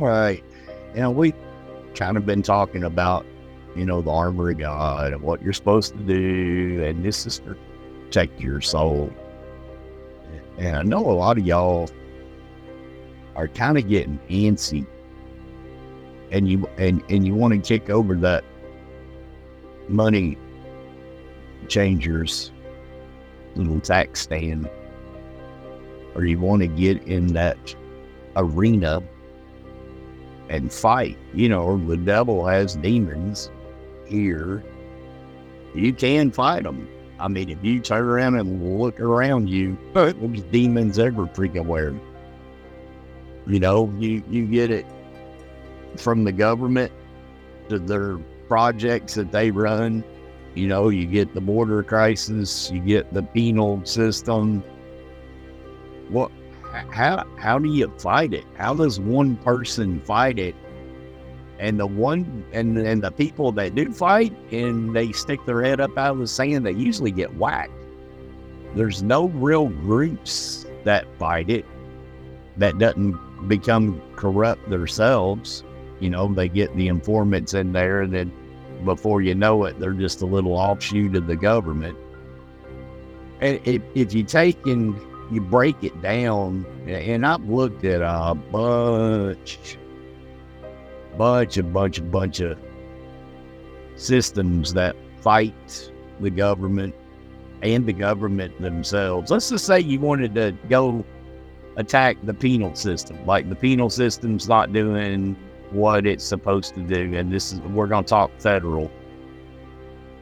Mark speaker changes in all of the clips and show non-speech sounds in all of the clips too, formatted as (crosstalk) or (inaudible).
Speaker 1: Right. You know, we kind of been talking about, you know, the armor of God and what you're supposed to do, and this is to protect your soul. And I know a lot of y'all are kind of getting antsy, and you and and you want to kick over that money changers little tax stand, or you want to get in that arena and fight. You know, the devil has demons here. You can fight them. I mean, if you turn around and look around you, there's demons every freaking where. You know, you, you get it from the government to their projects that they run. You know, you get the border crisis, you get the penal system. What how how do you fight it? How does one person fight it? And the one and and the people that do fight and they stick their head up out of the sand, they usually get whacked. There's no real groups that fight it that doesn't become corrupt themselves. You know, they get the informants in there, and then before you know it, they're just a little offshoot of the government. And if, if you take and you break it down, and I've looked at a bunch, bunch, a bunch, a bunch of systems that fight the government and the government themselves. Let's just say you wanted to go attack the penal system, like the penal system's not doing what it's supposed to do, and this is we're going to talk federal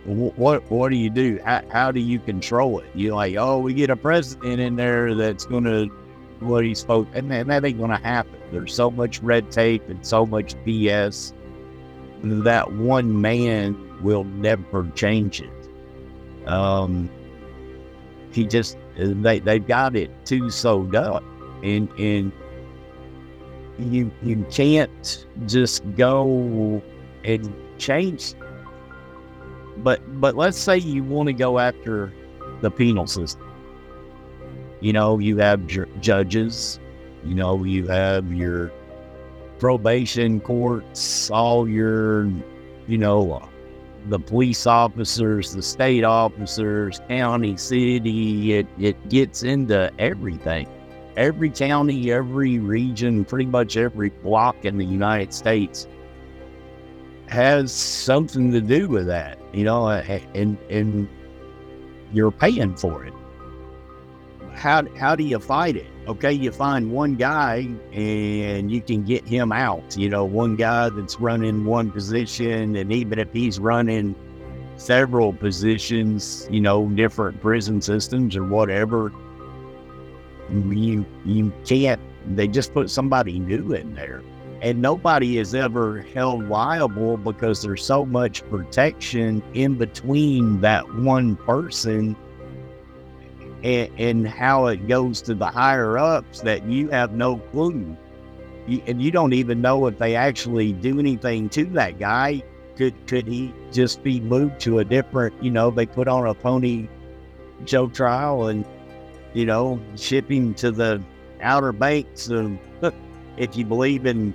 Speaker 1: what what do you do? How, how do you control it? You're like, oh, we get a president in there that's going to what he's supposed, and that, that ain't going to happen. There's so much red tape and so much BS that one man will never change it. Um, he just they they've got it too sewed up, and and you you can't just go and change but but let's say you want to go after the penal system. You know, you have ju- judges. You know, you have your probation courts, all your, you know, uh, the police officers, the state officers, county, city. It it gets into everything. Every county, every region, pretty much every block in the United States has something to do with that, you know, and and you're paying for it. How how do you fight it? Okay, you find one guy and you can get him out. You know, one guy that's running one position, and even if he's running several positions, you know, different prison systems or whatever, you you can't. They just put somebody new in there and nobody is ever held liable because there's so much protection in between that one person and, and how it goes to the higher ups that you have no clue. You, and you don't even know if they actually do anything to that guy. Could could he just be moved to a different you know they put on a pony show trial and you know ship him to the outer banks of (laughs) if you believe in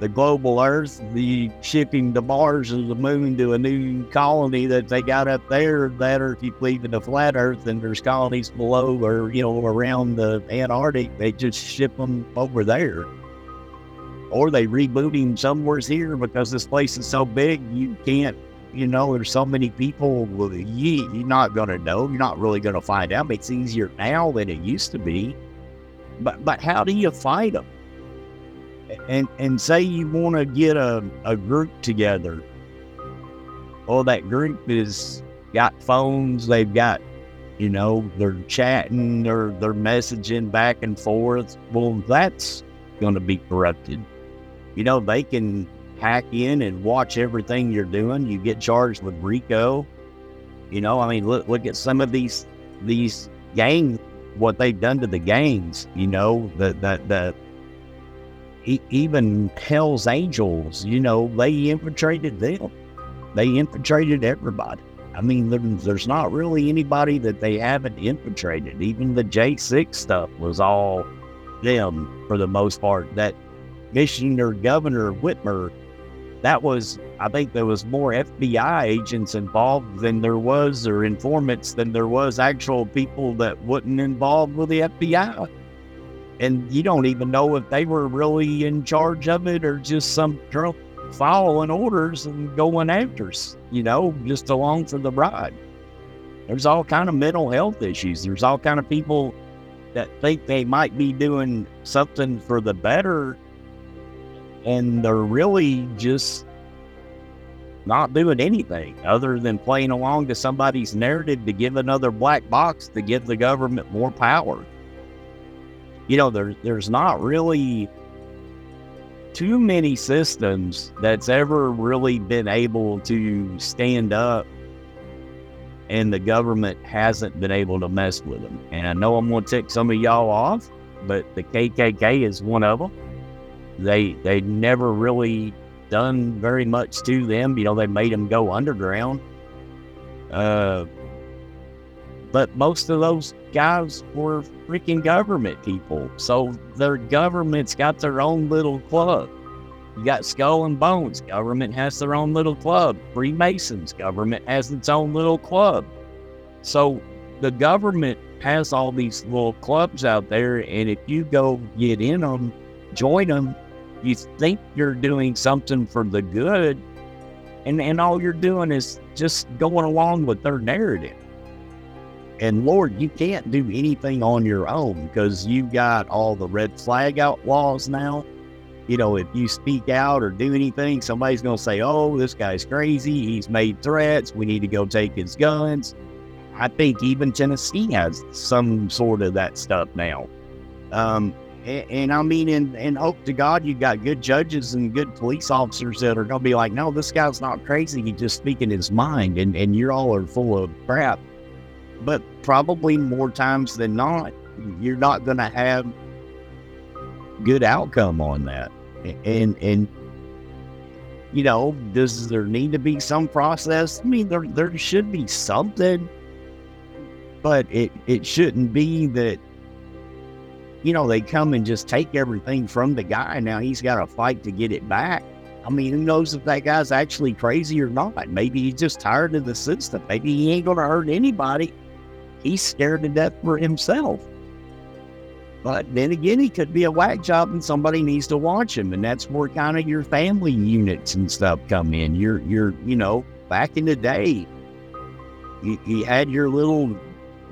Speaker 1: the global Earth, the shipping to Mars and the moon to a new colony that they got up there. That, or if in the flat Earth and there's colonies below or you know around the Antarctic, they just ship them over there. Or they reboot him somewhere here because this place is so big you can't. You know, there's so many people. You, you're not gonna know. You're not really gonna find out. It's easier now than it used to be. But but how do you fight them? And and say you want to get a, a group together. Well that group is got phones they've got you know they're chatting or they're messaging back and forth. Well that's going to be corrupted. You know they can hack in and watch everything you're doing. You get charged with RICO. You know i mean look look at some of these these gangs what they've done to the gangs you know the that the, even Hell's Angels, you know, they infiltrated them. They infiltrated everybody. I mean, there's not really anybody that they haven't infiltrated. Even the J6 stuff was all them for the most part. That Michigan Governor Whitmer, that was, I think there was more FBI agents involved than there was, or informants than there was actual people that wasn't involved with the FBI. And you don't even know if they were really in charge of it or just some drunk following orders and going after, you know, just along for the ride. There's all kind of mental health issues. There's all kind of people that think they might be doing something for the better and they're really just not doing anything other than playing along to somebody's narrative to give another black box to give the government more power. You know, there, there's not really too many systems that's ever really been able to stand up and the government hasn't been able to mess with them. And I know I'm going to tick some of y'all off, but the KKK is one of them. They they never really done very much to them. You know, they made them go underground. Uh, but most of those guys were freaking government people. So their government's got their own little club. You got Skull and Bones, government has their own little club. Freemasons, government has its own little club. So the government has all these little clubs out there, and if you go get in them, join them, you think you're doing something for the good, and, and all you're doing is just going along with their narrative. And Lord, you can't do anything on your own because you've got all the red flag outlaws now. You know, if you speak out or do anything, somebody's going to say, oh, this guy's crazy. He's made threats. We need to go take his guns. I think even Tennessee has some sort of that stuff now. Um, and, and, I mean, and, and hope to God you've got good judges and good police officers that are going to be like, no, this guy's not crazy. He's just speaking his mind, and, and you all are full of crap but probably more times than not, you're not going to have good outcome on that. And and you know, does there need to be some process? I mean, there there should be something, but it it shouldn't be that. You know, they come and just take everything from the guy. Now he's got to fight to get it back. I mean, who knows if that guy's actually crazy or not? Maybe he's just tired of the system. Maybe he ain't going to hurt anybody he's scared to death for himself. But then again, he could be a whack job and somebody needs to watch him. And that's where kind of your family units and stuff come in. You're, you're, you know, back in the day, you, you had your little,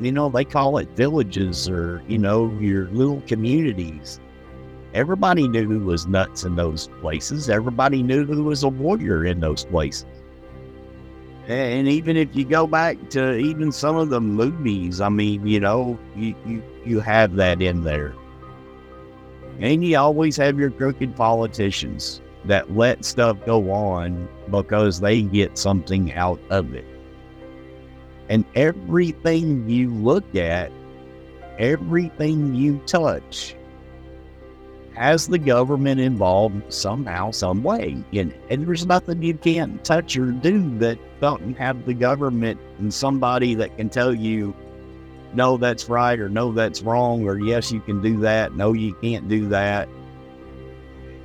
Speaker 1: you know, they call it villages or, you know, your little communities. Everybody knew who was nuts in those places. Everybody knew who was a warrior in those places. And even if you go back to even some of the movies, I mean, you know, you, you, you have that in there. And you always have your crooked politicians that let stuff go on because they get something out of it. And everything you look at, everything you touch, has the government involved somehow, some way. And, and there's nothing you can't touch or do that don't have the government and somebody that can tell you, no, that's right, or no, that's wrong, or yes, you can do that, no, you can't do that.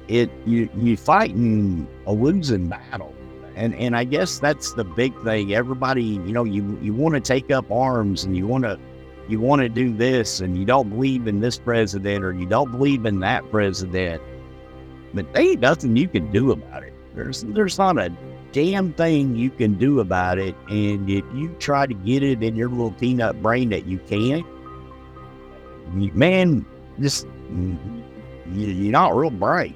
Speaker 1: It you you fighting a losing battle. And and I guess that's the big thing. Everybody, you know, you you want to take up arms and you want to you want to do this and you don't believe in this president or you don't believe in that president, but there ain't nothing you can do about it. There's there's not a damn thing you can do about it. And if you try to get it in your little peanut brain that you can't, man, just mm-hmm, you're not real bright.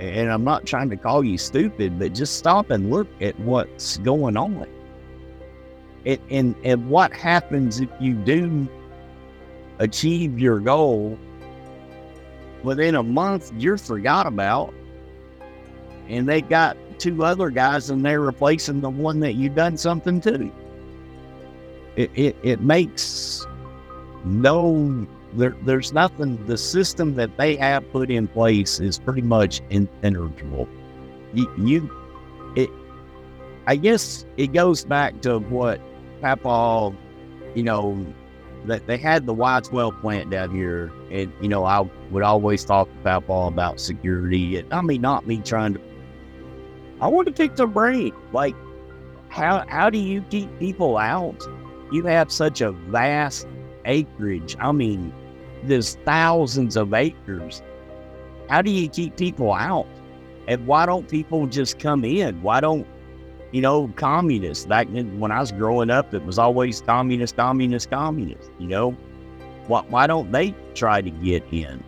Speaker 1: And I'm not trying to call you stupid, but just stop and look at what's going on. It, and and what happens if you do achieve your goal within a month you're forgot about and they got two other guys and they're replacing the one that you done something to? It it, it makes no there, there's nothing the system that they have put in place is pretty much impenetrable. You, you it i guess it goes back to what Papa, you know, that they had the Y12 plant down here, and you know I would always talk to Papa about security. And I mean, not me trying to. I want to pick their brain. Like, how how do you keep people out? You have such a vast acreage. I mean, there's thousands of acres. How do you keep people out? And why don't people just come in? Why don't you know, communists. Back then, when I was growing up, it was always communist, communist, communist. You know, why, why don't they try to get in?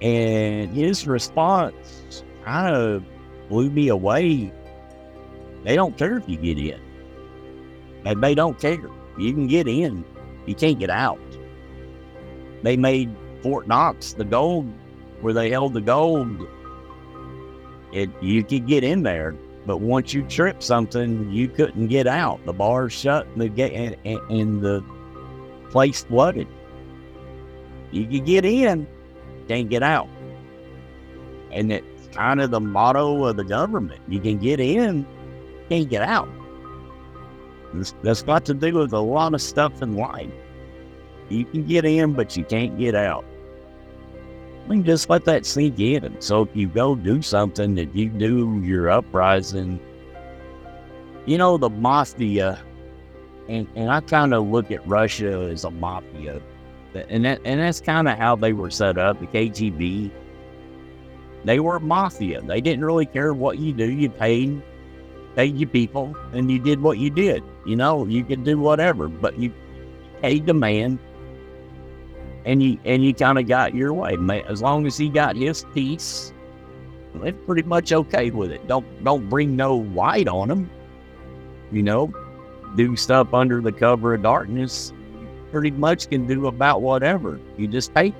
Speaker 1: And his response kind of blew me away. They don't care if you get in. And they don't care. You can get in, you can't get out. They made Fort Knox the gold where they held the gold. It you could get in there, but once you trip something, you couldn't get out. The bar's shut and the gate and, and, and the place flooded. You can get in, can't get out. And it's kind of the motto of the government. You can get in, can't get out. that's got to do with a lot of stuff in life. You can get in, but you can't get out. Just let that sink in. So if you go do something, if you do your uprising, you know, the mafia, and, and I kind of look at Russia as a mafia, and that and that's kind of how they were set up. The KGB, they were mafia. They didn't really care what you do. You paid, paid your people, and you did what you did. You know, you could do whatever, but you paid the man and you and you kind of got your way. As long as he got his piece, they're pretty much okay with it. Don't don't bring no light on him. You know, do stuff under the cover of darkness. Pretty much can do about whatever. You just pay.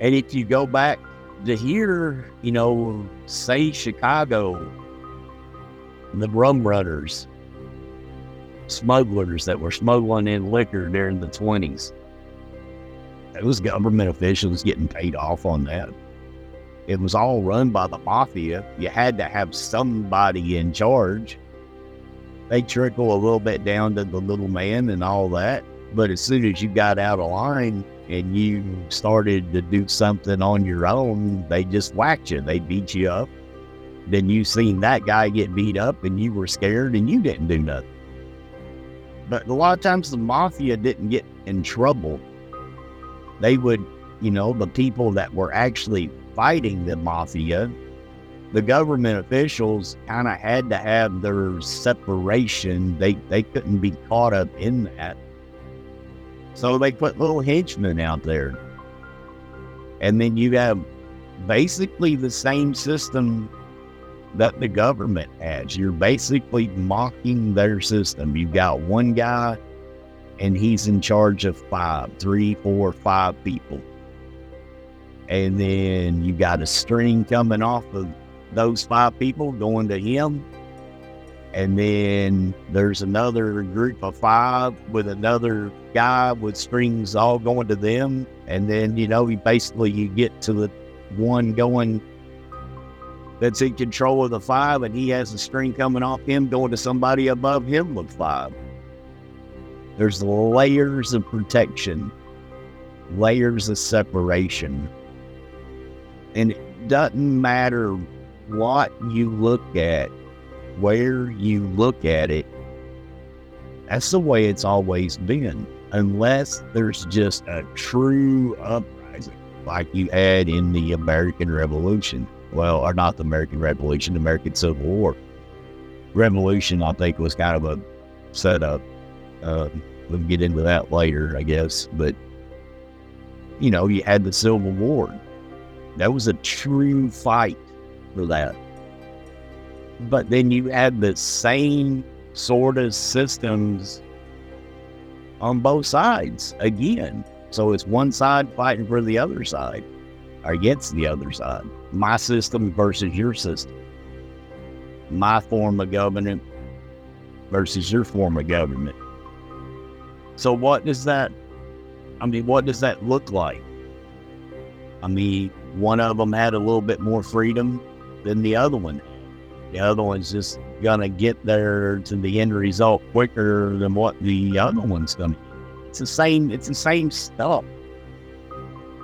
Speaker 1: And if you go back to here, you know, say Chicago, the rum runners, smugglers that were smuggling in liquor during the twenties those government officials getting paid off on that. It was all run by the mafia. You had to have somebody in charge. They trickle a little bit down to the little man and all that. But as soon as you got out of line and you started to do something on your own, they just whacked you. They beat you up. Then you seen that guy get beat up and you were scared and you didn't do nothing. But a lot of times the mafia didn't get in trouble they would, you know, the people that were actually fighting the mafia, the government officials kind of had to have their separation. They they couldn't be caught up in that. So they put little henchmen out there. And then you have basically the same system that the government has. You're basically mocking their system. You've got one guy and he's in charge of five, three, four, five people. And then you got a string coming off of those five people going to him. And then there's another group of five with another guy with strings all going to them. And then, you know, you basically you get to the one going that's in control of the five and he has a string coming off him going to somebody above him with five. There's layers of protection, layers of separation. And it doesn't matter what you look at, where you look at it. That's the way it's always been, unless there's just a true uprising like you had in the American Revolution. Well, or not the American Revolution, the American Civil War. Revolution, I think, was kind of a setup um, we'll get into that later, I guess. But, you know, you had the Civil War. That was a true fight for that. But then you had the same sort of systems on both sides again. So it's one side fighting for the other side or against the other side. My system versus your system. My form of government versus your form of government. So what does that I mean, what does that look like? I mean, one of them had a little bit more freedom than the other one. The other one's just gonna get there to the end result quicker than what the other one's gonna. It's the same. It's the same stuff.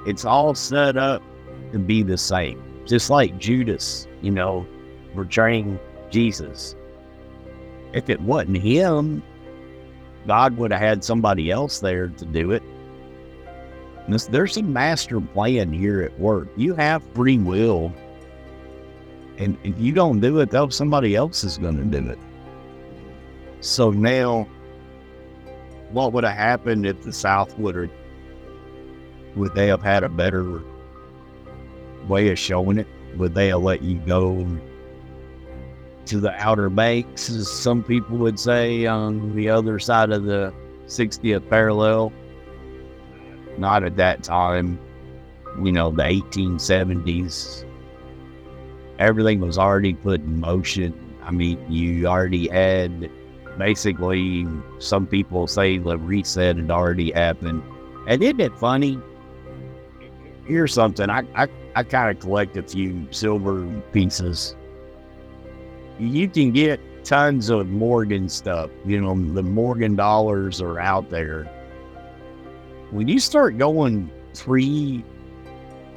Speaker 1: It's all set up to be the same, just like Judas. You know, betraying Jesus. If it wasn't him, God would have had somebody else there to do it. There's a master plan here at work. You have free will. And if you don't do it, though, somebody else is going to do it. So now, what would have happened if the South would have, would they have had a better way of showing it? Would they have let you go to the Outer Banks, as some people would say, on the other side of the 60th parallel? Not at that time, you know, the 1870s. Everything was already put in motion. I mean, you already had basically, some people say the reset had already happened. And isn't it funny? Here's something I, I, I kind of collect a few silver pieces. You can get tons of Morgan stuff. You know, the Morgan dollars are out there. When you start going pre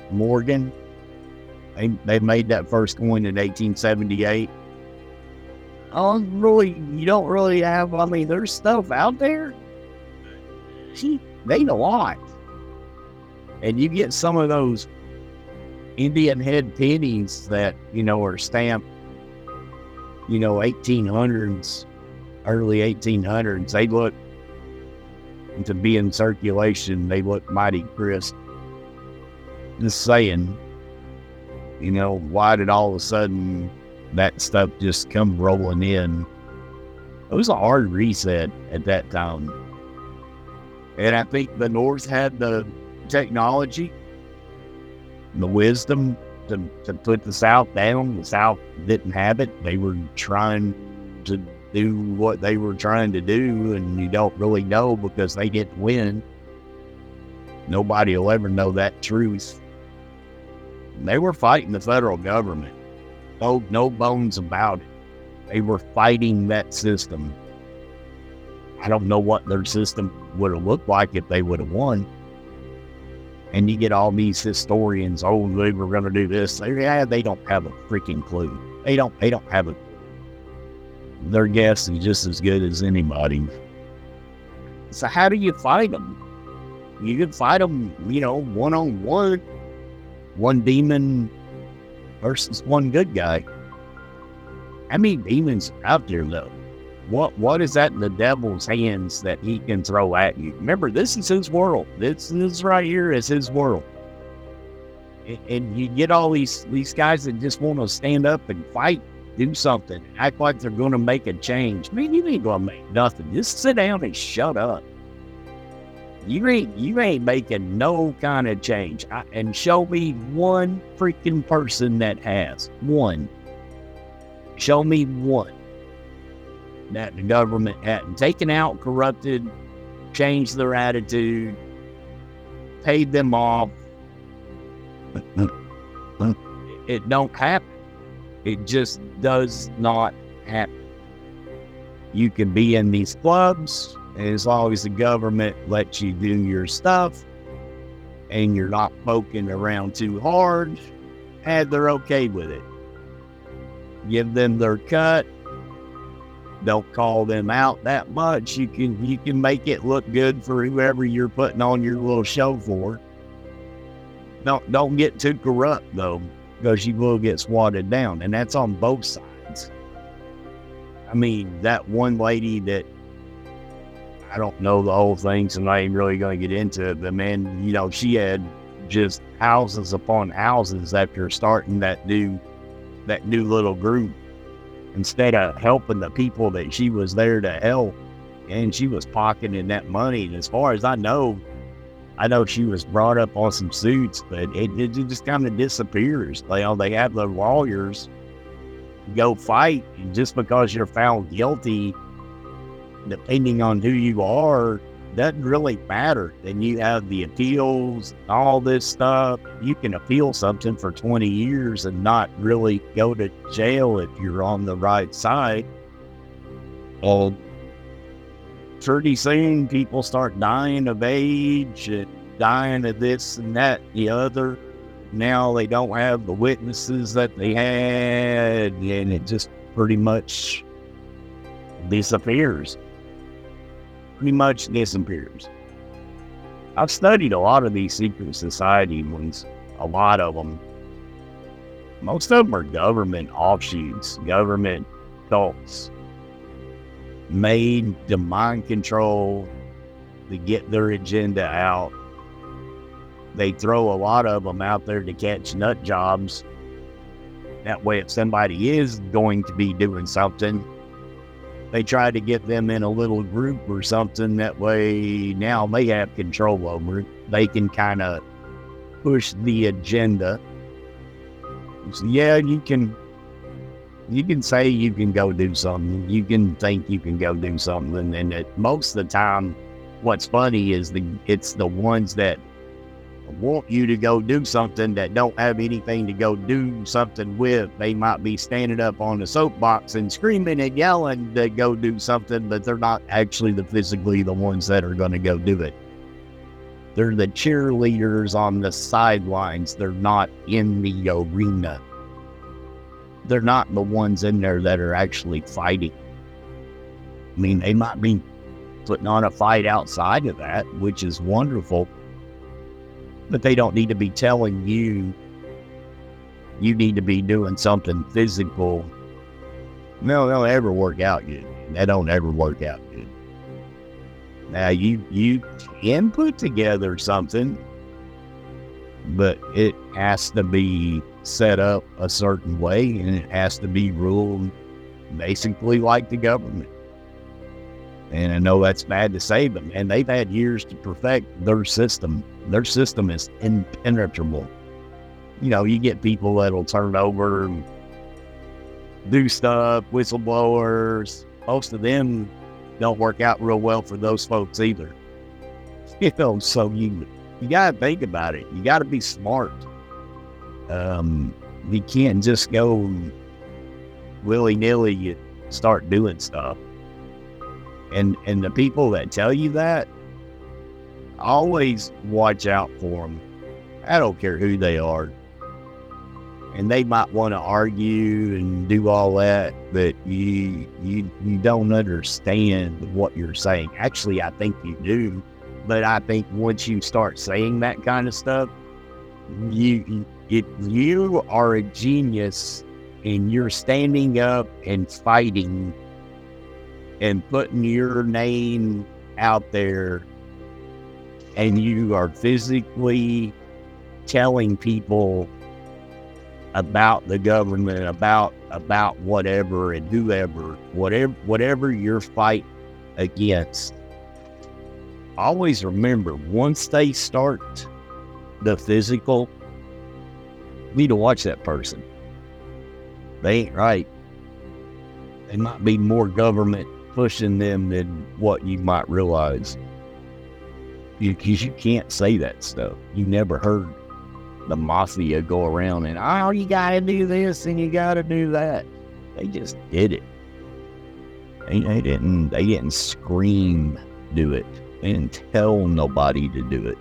Speaker 1: Morgan, they, they made that first coin in 1878 Oh, really, you don't really have. I mean, there's stuff out there. She made a lot, and you get some of those Indian head pennies that you know are stamped. You know, 1800s, early 1800s. They look to be in circulation. They look mighty crisp. Just saying, you know, why did all of a sudden that stuff just come rolling in. It was a hard reset at that time. And I think the North had the technology, the wisdom to, to put the South down. The South didn't have it. They were trying to do what they were trying to do, and you don't really know because they didn't win. Nobody will ever know that truth. They were fighting the federal government no, no bones about it. They were fighting that system. I don't know what their system would have looked like if they would have won. And you get all these historians, oh, they were going to do this. They, yeah, they don't have a freaking clue. They don't. They don't have a. Their guess is just as good as anybody. So how do you fight them? You can fight them, you know, one on one. One demon versus one good guy. How many demons out there though? What what is that in the devil's hands that he can throw at you? Remember, this is his world. This this right here is his world. And you get all these these guys that just want to stand up and fight, do something, act like they're going to make a change. Man, you ain't going to make nothing. Just sit down and shut up. You ain't you ain't making no kind of change. I, and show me one freaking person that has one. Show me one that the government hadn't taken out, corrupted, changed their attitude, paid them off. it don't happen. It just does not happen. You can be in these clubs, as long as the government lets you do your stuff and you're not poking around too hard, and they're okay with it. Give them their cut. Don't call them out that much. You can you can make it look good for whoever you're putting on your little show for. Don't don't get too corrupt though, because you will get swatted down, and that's on both sides. I mean, that one lady that I don't know the whole thing, so I'm not really going to get into it. But man, you know, she had just houses upon houses after starting that new that new little group. Instead of helping the people that she was there to help, and she was pocketing that money. And as far as I know, I know she was brought up on some suits, but it, it just kind of disappears. They, they have the lawyers go fight, and just because you're found guilty depending on who you are, doesn't really matter. Then you have the appeals, all this stuff. You can appeal something for 20 years and not really go to jail if you're on the right side. Well, pretty soon people start dying of age and dying of this and that, the other. Now they don't have the witnesses that they had, and it just pretty much disappears. Pretty much disappears. I've studied a lot of these secret society ones, a lot of them. Most of them are government offshoots, government cults made to mind control to get their agenda out. They throw a lot of them out there to catch nut jobs. That way, if somebody is going to be doing something, they try to get them in a little group or something. That way, now they have control over it. They can kind of push the agenda. So, yeah, you can you can say you can go do something. You can think you can go do something, and it, most of the time, what's funny is the it's the ones that want you to go do something that don't have anything to go do something with. They might be standing up on the soapbox and screaming and yelling to go do something, but they're not actually the physically the ones that are going to go do it. They're the cheerleaders on the sidelines. They're not in the arena they're not the ones in there that are actually fighting. I mean, they might be putting on a fight outside of that, which is wonderful, but they don't need to be telling you you need to be doing something physical. No, they'll ever work out good. That don't ever work out good. Now you you can put together something, but it has to be set up a certain way and it has to be ruled basically like the government. And I know that's bad to say, but man, they've had years to perfect their system. Their system is impenetrable. You know, you get people that'll turn over and do stuff, whistleblowers. Most of them don't work out real well for those folks either. (laughs) You know, so you you gotta think about it. You gotta be smart. Um, you can't just go willy nilly start doing stuff. And and the people that tell you that, always watch out for them. I don't care who they are. And they might want to argue and do all that, but you you you don't understand what you're saying. Actually, I think you do, but I think once you start saying that kind of stuff, you if you are a genius and you're standing up and fighting and putting your name out there and you are physically telling people about the government about about whatever and whoever whatever whatever your fight against always remember once they start the physical you need to watch that person. They ain't right. They might be more government pushing them than what you might realize. Because you, can't say that stuff. You never heard the mafia go around and, oh, you got to do this and you got to do that. They just did it. They, they didn't. They didn't scream do it. They didn't tell nobody to do it.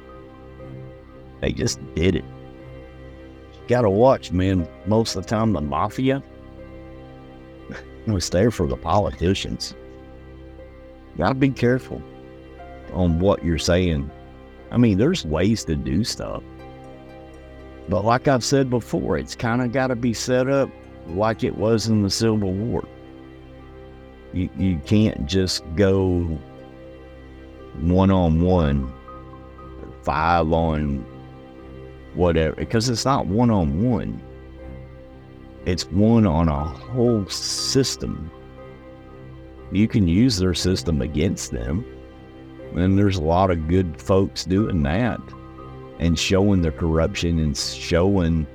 Speaker 1: They just did it You got to watch, man. Most of the time, the mafia (laughs) was there for the politicians. You Got to be careful on what you're saying. I mean, there's ways to do stuff. But like I've said before, it's kind of got to be set up like it was in the Civil War. You, you can't just go one on one, five on whatever, because it's not one on one. It's one on a whole system. You can use their system against them. And there's a lot of good folks doing that and showing the corruption and showing,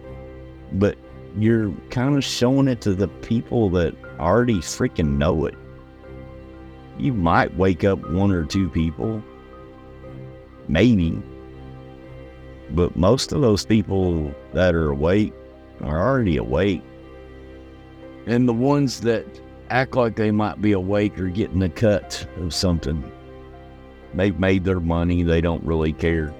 Speaker 1: but you're kind of showing it to the people that already freaking know it. You might wake up one or two people, maybe, but most of those people that are awake are already awake. And the ones that act like they might be awake are getting the cut of something. They've made their money. They don't really care.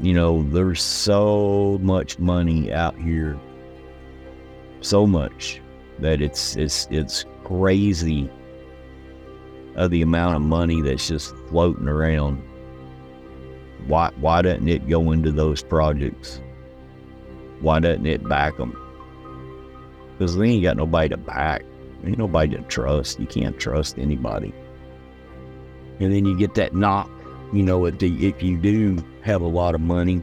Speaker 1: You know, there's so much money out here. So much that it's it's it's crazy of the amount of money that's just floating around. Why why doesn't it go into those projects? Why doesn't it back them? Because they ain't got nobody to back. Ain't nobody to trust. You can't trust anybody. And then you get that knock, you know, if, the, if you do have a lot of money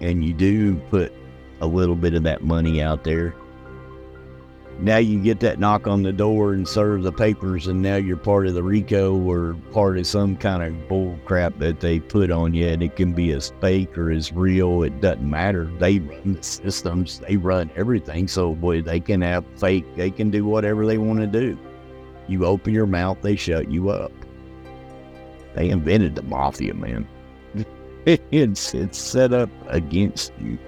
Speaker 1: and you do put a little bit of that money out there, now you get that knock on the door and serve the papers, and now you're part of the RICO or part of some kind of bull crap that they put on you, and it can be as fake or as real. It doesn't matter. They run the systems, they run everything. So, boy, they can have fake, they can do whatever they want to do. You open your mouth, they shut you up. They invented the mafia, man. (laughs) it's it's set up against you.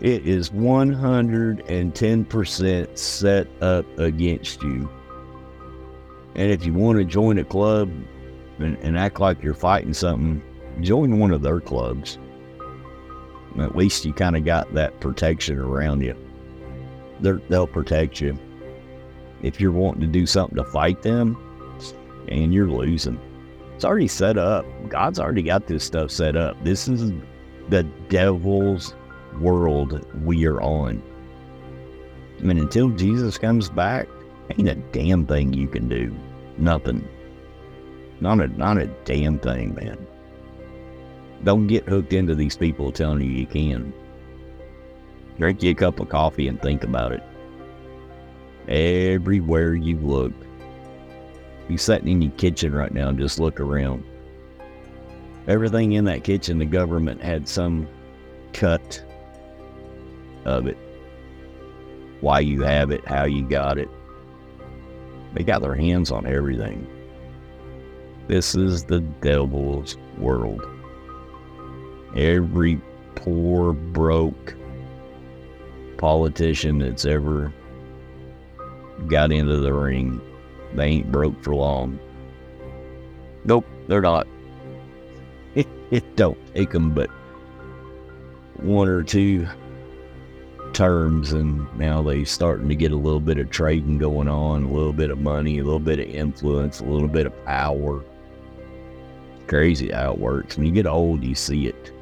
Speaker 1: It is 110% set up against you. And if you want to join a club and, and, act like you're fighting something, join one of their clubs. At least you kind of got that protection around you. they they'll protect you. If you're wanting to do something to fight them, and you're losing. It's already set up. God's already got this stuff set up. This is the devil's world we are on. I mean, until Jesus comes back, ain't a damn thing you can do. Nothing. Not a not a damn thing, man. Don't get hooked into these people telling you you can. Drink you a cup of coffee and think about it. Everywhere you look. You sitting in your kitchen right now and just look around. Everything in that kitchen, the government had some cut of it. Why you have it, how you got it. They got their hands on everything. This is the devil's world. Every poor, broke politician that's ever got into the ring, they ain't broke for long. Nope, they're not. It, it don't take them but one or two terms, and now they starting to get a little bit of trading going on, a little bit of money, a little bit of influence, a little bit of power. Crazy how it works. When you get old, you see it.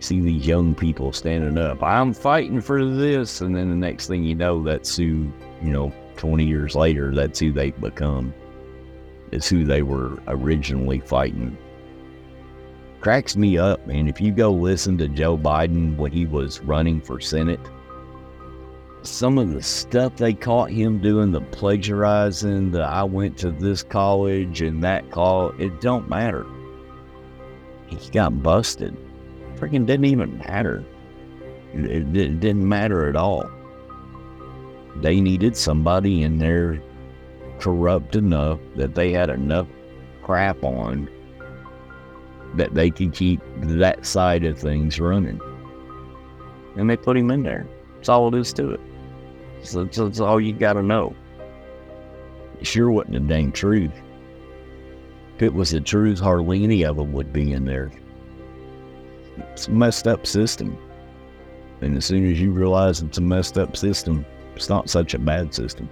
Speaker 1: See these young people standing up. I'm fighting for this, and then the next thing you know, that's who you know. Twenty years later, that's who they become. It's who they were originally fighting cracks me up, man. If you go listen to Joe Biden when he was running for Senate, some of the stuff they caught him doing, the plagiarizing, the I went to this college and that call, it don't matter. He got busted. Freaking didn't even matter. It, it, it didn't matter at all. They needed somebody in there corrupt enough that they had enough crap on that they could keep that side of things running. And they put him in there. That's all it is to it. So that's, all you got to know. It sure wasn't the dang truth. If it was the truth, hardly any of them would be in there. It's a messed up system. And as soon as you realize it's a messed up system, it's not such a bad system.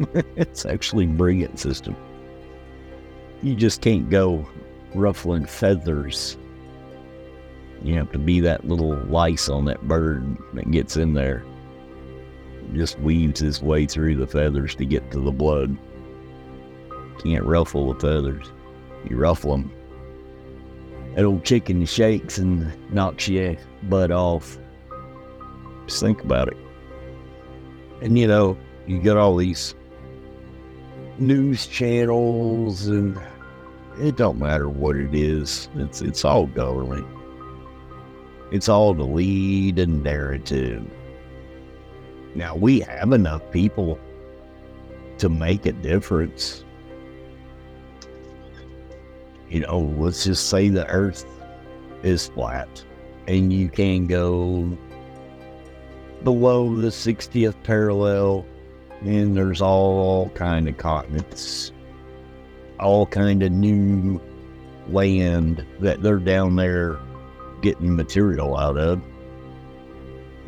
Speaker 1: (laughs) it's actually a brilliant system. You just can't go ruffling feathers. You have to be that little lice on that bird that gets in there. Just weaves his way through the feathers to get to the blood. Can't ruffle the feathers. You ruffle them. That old chicken shakes and knocks your butt off. Just think about it. And you know, you get all these news channels and it don't matter what it is. It's it's all government. It's all the lead and narrative. Now we have enough people to make a difference. You know, let's just say the earth is flat and you can go below the 60th parallel and there's all kind of continents all kind of new land that they're down there getting material out of.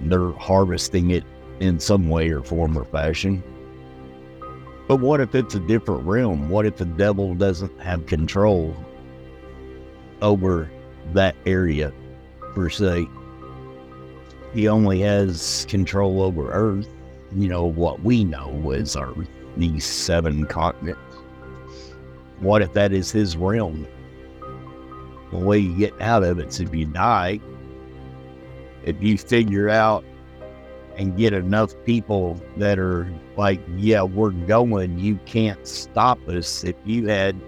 Speaker 1: They're harvesting it in some way or form or fashion. But what if it's a different realm? What if the devil doesn't have control over that area per se? He only has control over Earth, you know, what we know is Earth, these seven continents. What if that is his realm? The way you get out of it is if you die. If you figure out and get enough people that are like, yeah, we're going, you can't stop us. If you had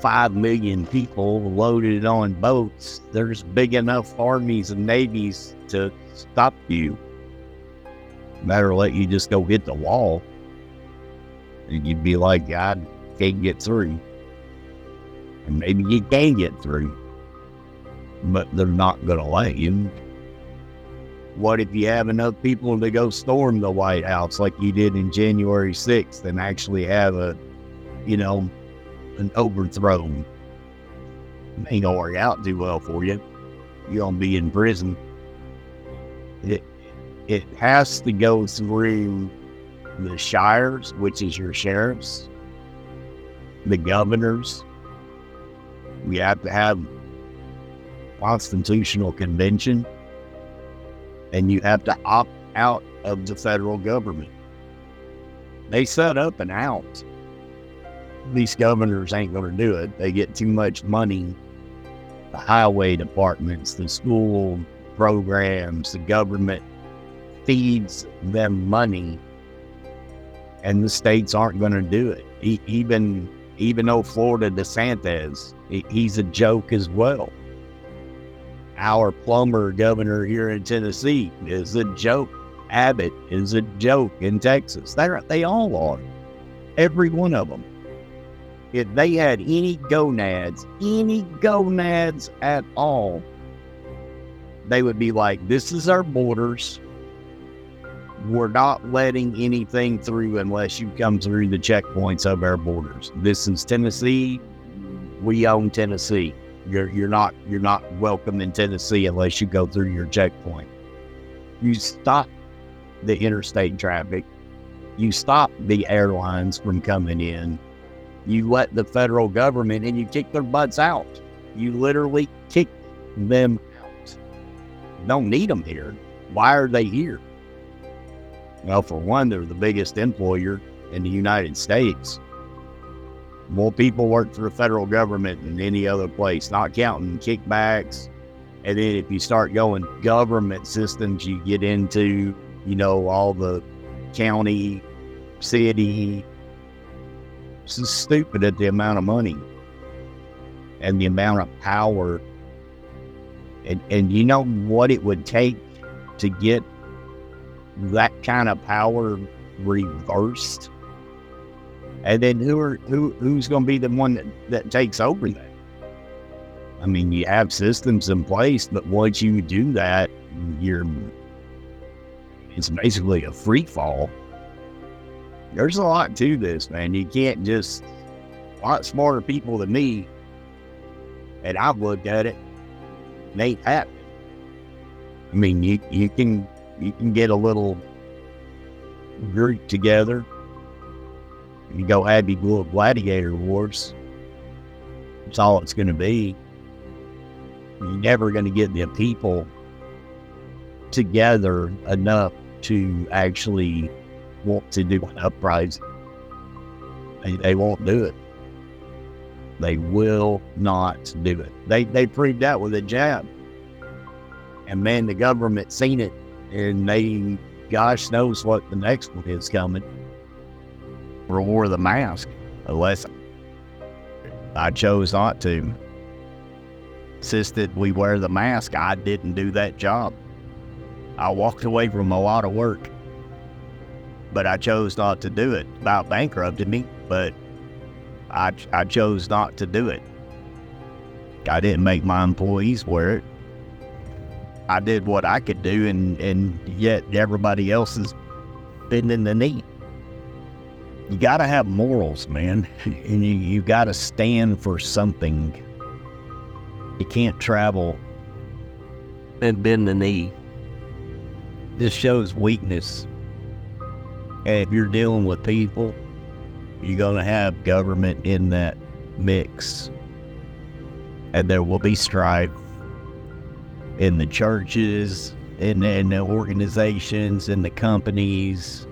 Speaker 1: five million people loaded on boats, there's big enough armies and navies to stop you. Better let you just go hit the wall. And you'd be like, God can't get through. And maybe you can get through. But they're not gonna let you. What if you have enough people to go storm the White House like you did in January 6th and actually have a, you know, an overthrow? Ain't gonna work out too well for you. You're gonna be in prison. It it has to go through the shires, which is your sheriffs, the governors. We have to have constitutional convention and you have to opt out of the federal government. They set up and out. These governors ain't going to do it. They get too much money. The highway departments, the school programs, the government feeds them money, and the states aren't going to do it. He, even even though Florida DeSantis, he, he's a joke as well our plumber governor here in Tennessee is a joke. Abbott is a joke in Texas. They're, they all are. Every one of them. If they had any gonads, any gonads at all, they would be like, this is our borders. We're not letting anything through unless you come through the checkpoints of our borders. This is Tennessee. We own Tennessee. You're you're not you're not welcome in Tennessee unless you go through your checkpoint. You stop the interstate traffic. You stop the airlines from coming in. You let the federal government and you kick their butts out. You literally kick them. Don't need them here. Why are they here? Well, for one, they're the biggest employer in the United States. More people work for the federal government than any other place, not counting kickbacks. And then if you start going government systems, you get into, you know, all the county, city. It's stupid at the amount of money and the amount of power. And, and you know what it would take to get that kind of power reversed? and then who are who who's going to be the one that, that takes over that? I mean, you have systems in place, but once you do that, you're it's basically a free fall. There's a lot to this, man. You can't just a lot smarter people than me, and I've looked at it. Ain't happening. I mean, you you can you can get a little group together you go Abbey Glue Gladiator Wars. That's all it's going to be. You're never going to get the people together enough to actually want to do an uprising. They, they won't do it. They will not do it. They they proved that with a jab. And man, the government seen it, and they, gosh knows what the next one is coming or wore the mask unless I chose not to. Insisted we wear the mask. I didn't do that job. I walked away from a lot of work, but I chose not to do it. About bankrupted me, but I, I chose not to do it. I didn't make my employees wear it. I did what I could do, and, and yet everybody else is bending the knee.
Speaker 2: you got to have morals, man, (laughs) and you, you got to stand for something. You can't travel
Speaker 1: and bend the knee.
Speaker 2: This shows weakness. And if you're dealing with people, you're going to have government in that mix. And there will be strife in the churches, in, in the organizations, in the companies.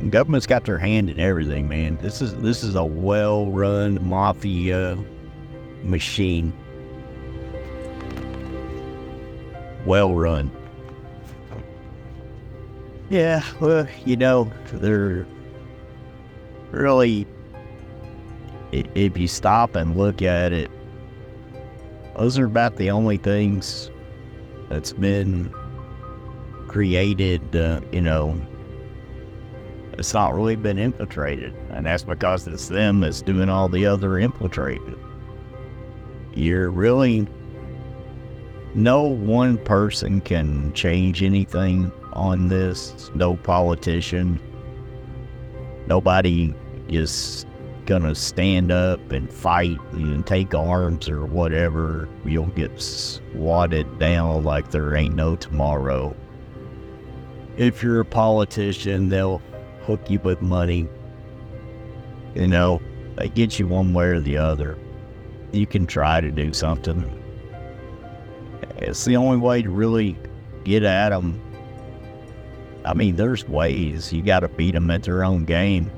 Speaker 2: And government's got their hand in everything, man. This is this is a well-run mafia machine. Well run. Yeah, well, you know, they're really, if you stop and look at it, those are about the only things that's been created, uh, you know, it's not really been infiltrated. And that's because it's them that's doing all the other infiltrating. You're really, no one person can change anything on this, no politician. Nobody is gonna stand up and fight and take arms or whatever. You'll get swatted down like there ain't no tomorrow. If you're a politician, they'll hook you with money. You know, they get you one way or the other. You can try to do something. It's the only way to really get at them I mean, there's ways. You got to beat them at their own game.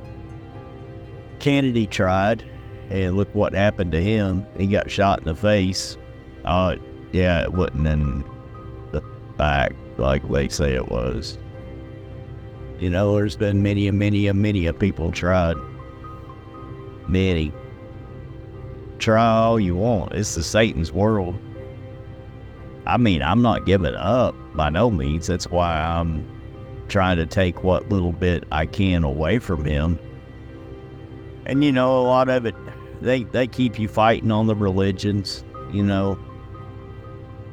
Speaker 2: Kennedy tried, and look what happened to him. He got shot in the face. Uh, yeah, it wasn't in the back like they say it was. You know, there's been many and many and many of people tried. Many. Try all you want. It's the Satan's world. I mean, I'm not giving up by no means. That's why I'm trying to take what little bit I can away from him. And you know, a lot of it, they they keep you fighting on the religions. You know,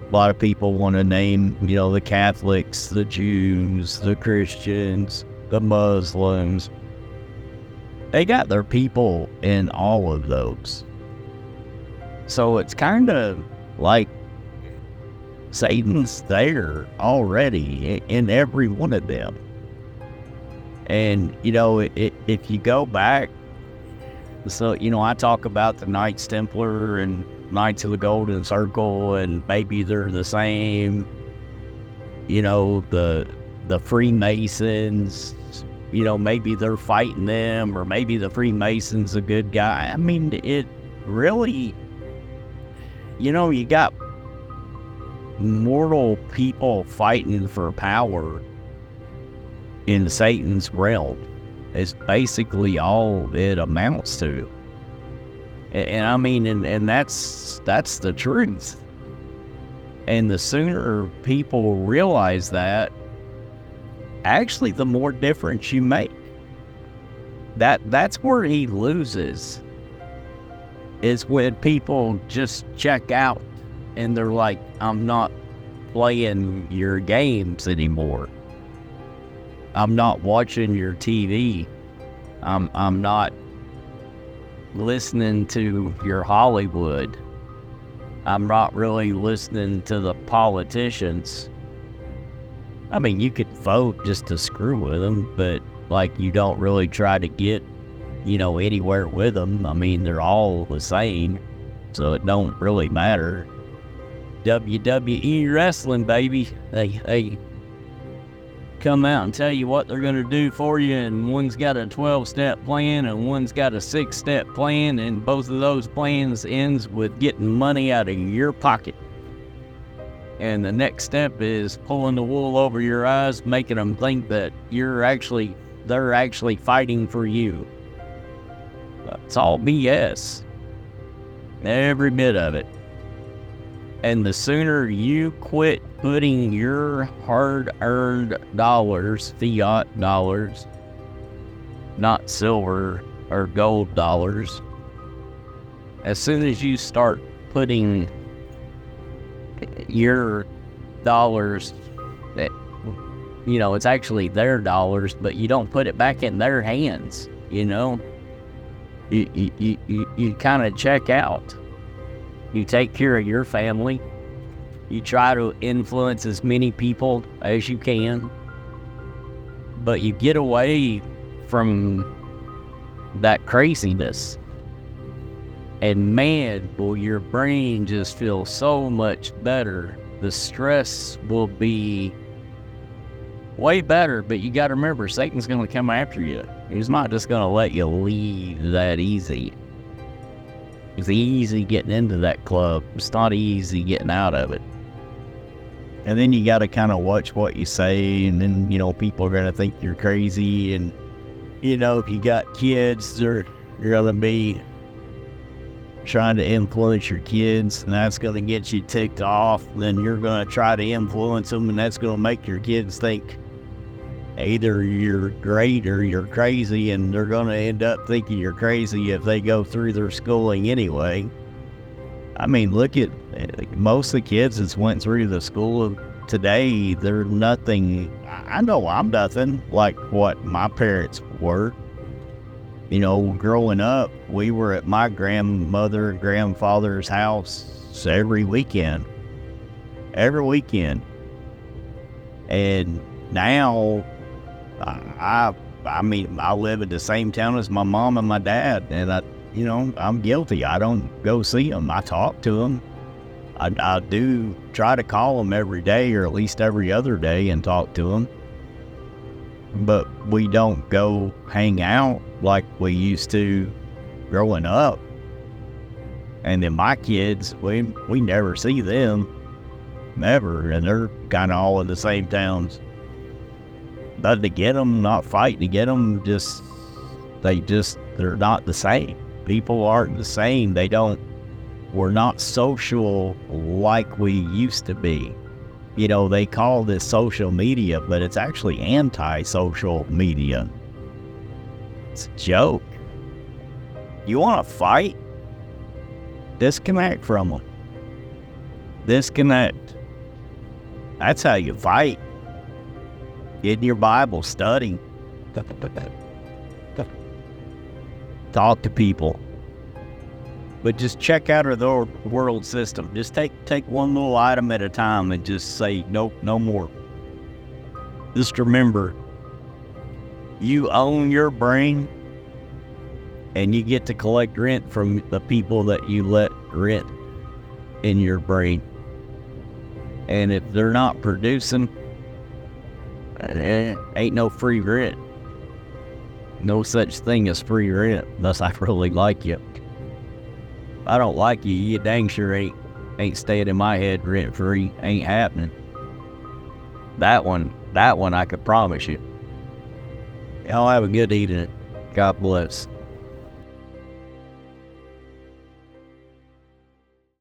Speaker 2: a lot of people want to name, you know, the Catholics, the Jews, the Christians, the Muslims. They got their people in all of those. So it's kind of like Satan's there already in every one of them. And, you know, it, if you go back, so, you know, I talk about the Knights Templar and Knights of the Golden Circle, and maybe they're the same. You know, the the Freemasons, you know, maybe they're fighting them, or maybe the Freemasons a good guy. I mean, it really, you know, you got mortal people fighting for power in Satan's realm is basically all it amounts to. And, and I mean, and, and that's that's the truth. And the sooner people realize that, actually, the more difference you make. That that's where he loses. Is when people just check out and they're like, I'm not playing your games anymore. I'm not watching your TV. I'm I'm not listening to your Hollywood. I'm not really listening to the politicians. I mean, you could vote just to screw with them, but like you don't really try to get, you know, anywhere with them. I mean, they're all the same, so it don't really matter. WWE wrestling, baby. They come out and tell you what they're going to do for you, and one's got a 12 step plan and one's got a six step plan, and both of those plans ends with getting money out of your pocket. And the next step is pulling the wool over your eyes, making them think that you're actually they're actually fighting for you. It's all BS. Every bit of it. And the sooner you quit putting your hard earned dollars, fiat dollars, not silver or gold dollars, as soon as you start putting your dollars that,
Speaker 1: you know, it's actually their dollars, but you don't put it back in their hands, you know? You, you, you, you, you kind of check out. You take care of your family. You try to influence as many people as you can. But you get away from that craziness. And man, will your brain just feel so much better. The stress will be way better, but you got to remember Satan's going to come after you. He's not just going to let you leave that easy. It's easy getting into that club. It's not easy getting out of it.
Speaker 2: And then you got to kind of watch what you say, and then you know people are going to think you're crazy, and you know if you got kids, they're you're going to be trying to influence your kids, and that's going to get you ticked off. Then you're going to try to influence them, and that's going to make your kids think either you're great or you're crazy, and they're going to end up thinking you're crazy if they go through their schooling anyway. I mean, look at most of the kids that went through the school today. They're nothing. I know I'm nothing like what my parents were. You know, growing up, we were at my grandmother and grandfather's house every weekend. Every weekend. And now I I mean, I live in the same town as my mom and my dad, and I, you know, I'm guilty. I don't go see them. I talk to them. I, I do try to call them every day, or at least every other day, and talk to them. But we don't go hang out like we used to growing up. And then my kids, we we never see them, never, and they're kind of all in the same towns but to get them, not fight to get them, just they just they're not the same. People aren't the same. They don't. We're not social like we used to be. You know, they call this social media, but it's actually anti-social media. It's a joke. You want to fight? Disconnect from them. Disconnect. That's how you fight. Get in your Bible, study. Talk to people. But just check out our world system. Just take take one little item at a time and just say nope, no more. Just remember, you own your brain and you get to collect rent from the people that you let rent in your brain. And if they're not producing, Uh, ain't no free rent. No such thing as free rent unless I (laughs) really like you. If I don't like you, you dang sure ain't ain't staying in my head rent free. Ain't happening. That one, that one I could promise you. Y'all have a good evening. God bless.